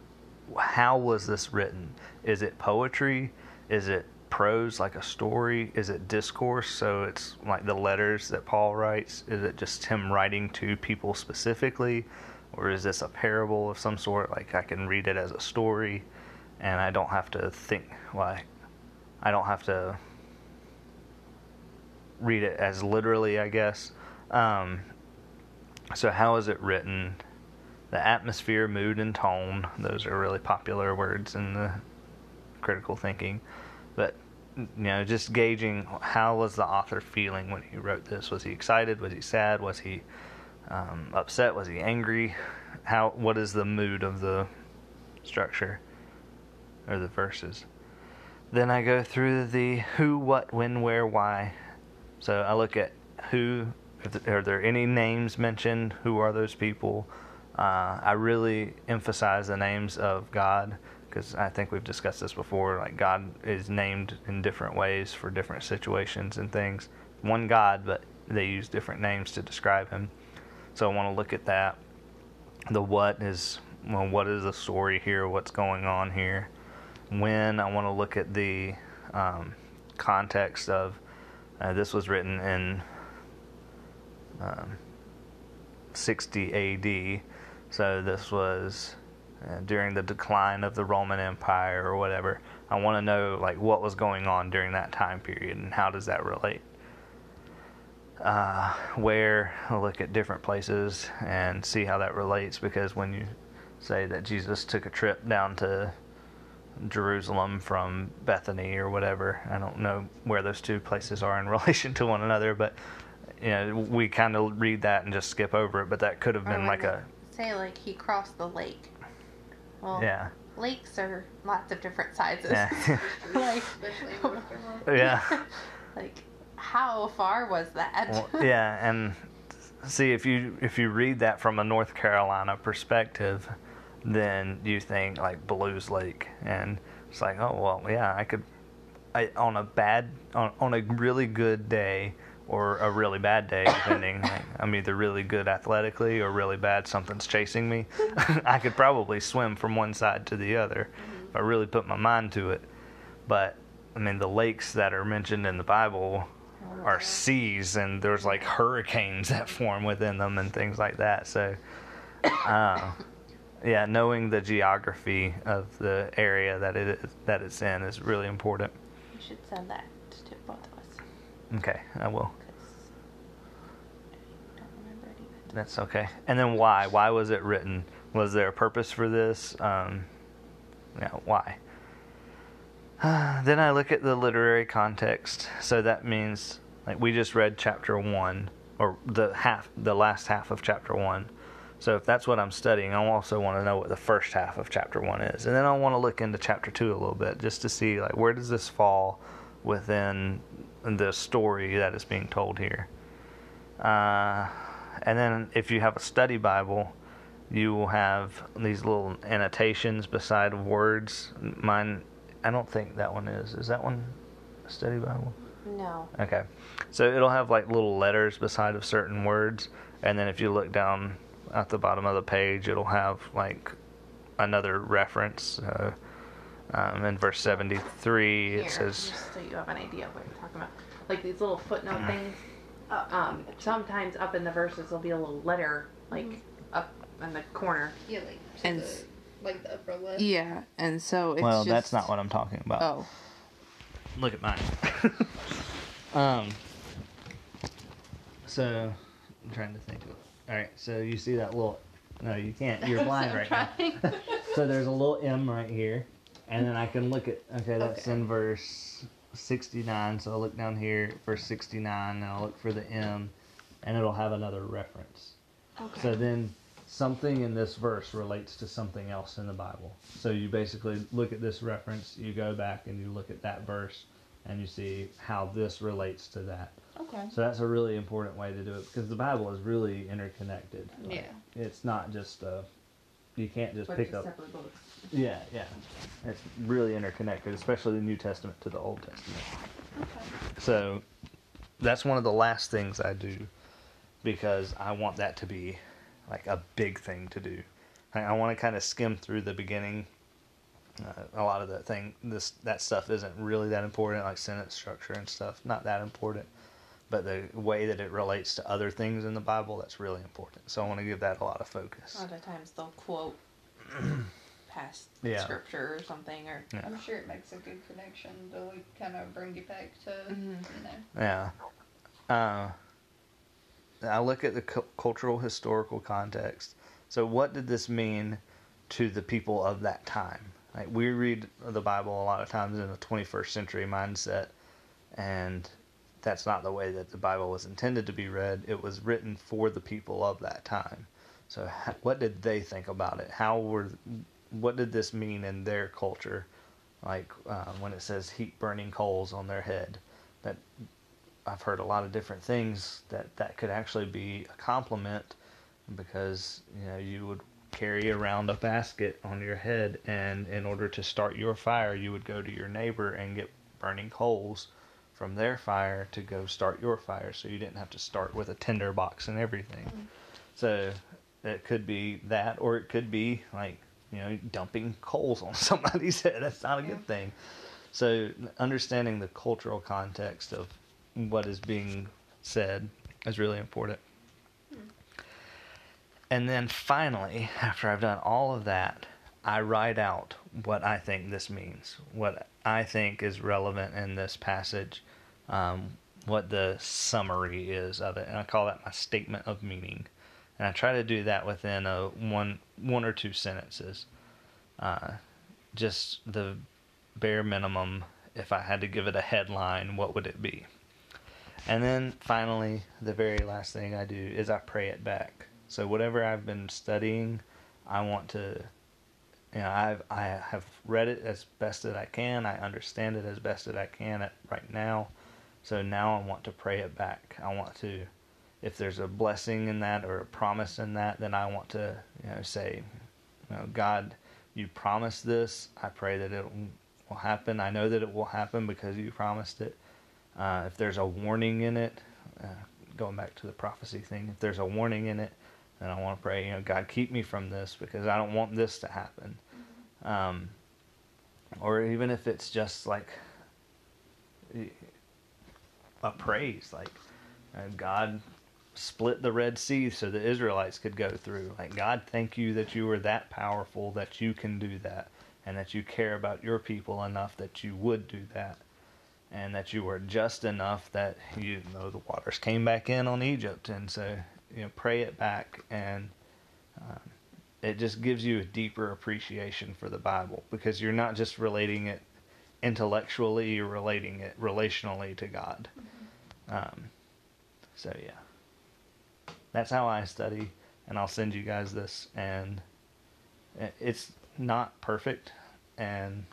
how was this written? Is it poetry? Is it prose like a story? Is it discourse? So it's like the letters that Paul writes. Is it just him writing to people specifically? Or is this a parable of some sort? Like I can read it as a story and I don't have to think, like, I don't have to read it as literally, I guess. Um, so, how is it written? The atmosphere, mood, and tone, those are really popular words in the critical thinking. But, you know, just gauging how was the author feeling when he wrote this? Was he excited? Was he sad? Was he um, upset? Was he angry? How? What is the mood of the structure or the verses? Then I go through the who, what, when, where, why. So I look at who. Are there any names mentioned? Who are those people? Uh, I really emphasize the names of God because I think we've discussed this before. Like God is named in different ways for different situations and things. One God, but they use different names to describe Him. So I want to look at that. The what is well, what is the story here? What's going on here? When I want to look at the um, context of uh, this was written in um, 60 AD, so this was uh, during the decline of the Roman Empire or whatever. I want to know like what was going on during that time period and how does that relate. Uh, where I'll look at different places and see how that relates because when you say that Jesus took a trip down to Jerusalem from Bethany or whatever. I don't know where those two places are in relation to one another, but you know, we kind of read that and just skip over it. But that could have been like a say like he crossed the lake. Well, yeah, lakes are lots of different sizes. yeah, like, Especially in North Carolina. yeah. like how far was that? Well, yeah, and see if you if you read that from a North Carolina perspective, then you think like Blues Lake, and it's like, oh well, yeah, I could, I on a bad on on a really good day or a really bad day, depending. like, I'm either really good athletically or really bad. Something's chasing me. I could probably swim from one side to the other if I really put my mind to it. But I mean, the lakes that are mentioned in the Bible are seas and there's like hurricanes that form within them and things like that. So, uh, yeah, knowing the geography of the area that it is, that it's in is really important. You should send that to both of us Okay, I will. That's okay. And then why? Why was it written? Was there a purpose for this? Um, yeah, why? then I look at the literary context. So that means like we just read chapter one or the half, the last half of chapter one. So if that's what I'm studying, I also want to know what the first half of chapter one is, and then I want to look into chapter two a little bit just to see like where does this fall within the story that is being told here. Uh, and then if you have a study Bible, you will have these little annotations beside words. Mine, I don't think that one is. Is that one a study Bible? No. Okay. So it'll have like little letters beside of certain words, and then if you look down at the bottom of the page, it'll have like another reference. Uh, um, in verse 73, Here, it says, just so you have an idea you're talking about, like these little footnote Mm. things. Uh, um, sometimes up in the verses there'll be a little letter, like Mm-hmm. up in the corner. Yeah, like to And the, like the upper left. Yeah, and so it's "Well, just, that's not what I'm talking about." Oh, Look at mine. um. So, I'm trying to think. Of, all right. So you see that little? No, you can't. You're blind right now. so there's a little M right here, and then I can look at. Okay, that's Okay. in verse 69. So I'll look down here, verse 69, and I'll look for the M, and it'll have another reference. okay. So then, something in this verse relates to something else in the Bible. So you basically look at this reference, you go back and you look at that verse, and you see how this relates to that. Okay. So that's a really important way to do it because the Bible is really interconnected. Like, Yeah. It's not just uh you can't just Bunch pick up. separate books. Yeah, yeah. It's really interconnected, especially the New Testament to the Old Testament. Okay. So that's one of the last things I do because I want that to be like a big thing to do. I, I want to kind of skim through the beginning. Uh, a lot of that thing, this that stuff isn't really that important, like sentence structure and stuff, not that important. But the way that it relates to other things in the Bible, that's really important. So I want to give that a lot of focus. A lot of times they'll quote past Yeah. scripture or something, or Yeah. I'm sure it makes a good connection to like kind of bring you back to Mhm. you know. Yeah. Uh, I look at the cu- cultural historical context. So, what did this mean to the people of that time? Like we read the Bible a lot of times in a 21st century mindset, and that's not the way that the Bible was intended to be read. It was written for the people of that time. So, what did they think about it? How were, what did this mean in their culture? Like uh, when it says heat burning coals on their head, that I've heard a lot of different things that that could actually be a compliment because you know you would carry around a basket on your head and in order to start your fire you would go to your neighbor and get burning coals from their fire to go start your fire so you didn't have to start with a tinder box and everything. Mm. So it could be that or it could be like you know dumping coals on somebody's head. That's not a Yeah. good thing. So understanding the cultural context of what is being said is really important. Mm. And then finally, after I've done all of that, I write out what I think this means, what I think is relevant in this passage, um, what the summary is of it, and I call that my statement of meaning. And I try to do that within a one one or two sentences, uh, just the bare minimum. If I had to give it a headline, what would it be? And then finally, the very last thing I do is I pray it back. So whatever I've been studying, I want to, you know, I've I have read it as best that I can. I understand it as best that I can at right now. So now I want to pray it back. I want to, if there's a blessing in that or a promise in that, then I want to, you know, say, you know, God, you promised this. I pray that it will happen. I know that it will happen because you promised it. Uh, if there's a warning in it, uh, going back to the prophecy thing, if there's a warning in it, then I want to pray, you know, God, keep me from this because I don't want this to happen. Um, or even if it's just like praise, like uh, God split the Red Sea so the Israelites could go through. Like, God, thank you that you are that powerful that you can do that and that you care about your people enough that you would do that and that you were just enough that you know the waters came back in on Egypt, and so you know pray it back, and um, it just gives you a deeper appreciation for the Bible because you're not just relating it intellectually, you're relating it relationally to God. Um, so yeah, that's how I study, and I'll send you guys this, and it's not perfect, and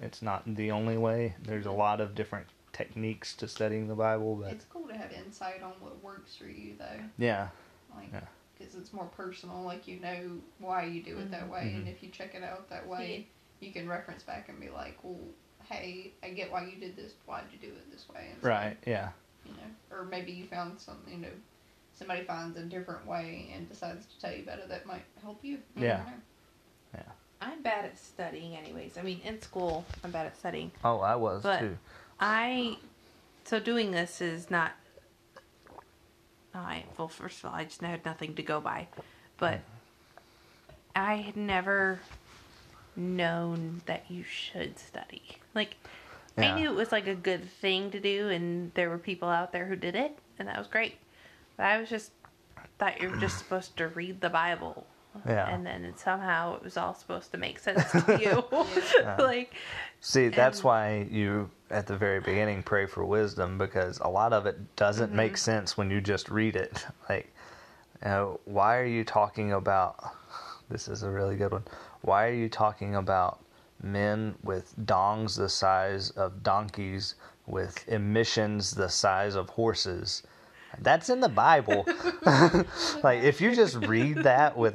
it's not the only way. There's a lot of different techniques to studying the Bible, but It's cool to have insight on what works for you though. yeah, Like, Yeah. because it's more personal. Like you know why you do it that way, and Mhm. if you check it out that way, you can reference back and be like, well, hey, I get why you did this. Why'd you do it this way? instead?" right, yeah, You know, or maybe you found something. You know, somebody finds a different way and decides to tell you about it that might help you. You Yeah. never know. I'm bad at studying, anyways. I mean, in school, I'm bad at studying. Oh, I was But- too. I so doing this is not. Oh, I well, first of all, I just had nothing to go by, but I had never known that you should study. Like, Yeah. I knew it was like a good thing to do, and there were people out there who did it, and that was great. But I was just thought you were just supposed to read the Bible. Yeah. And then it, somehow it was all supposed to make sense to you. like, See, that's and- why you at the very beginning pray for wisdom because a lot of it doesn't make Mm-hmm. sense when you just read it. Like Uh, why are you talking about? This is a really good one. Why are you talking about men with dongs the size of donkeys with emissions the size of horses? That's in the Bible. like if you just read that with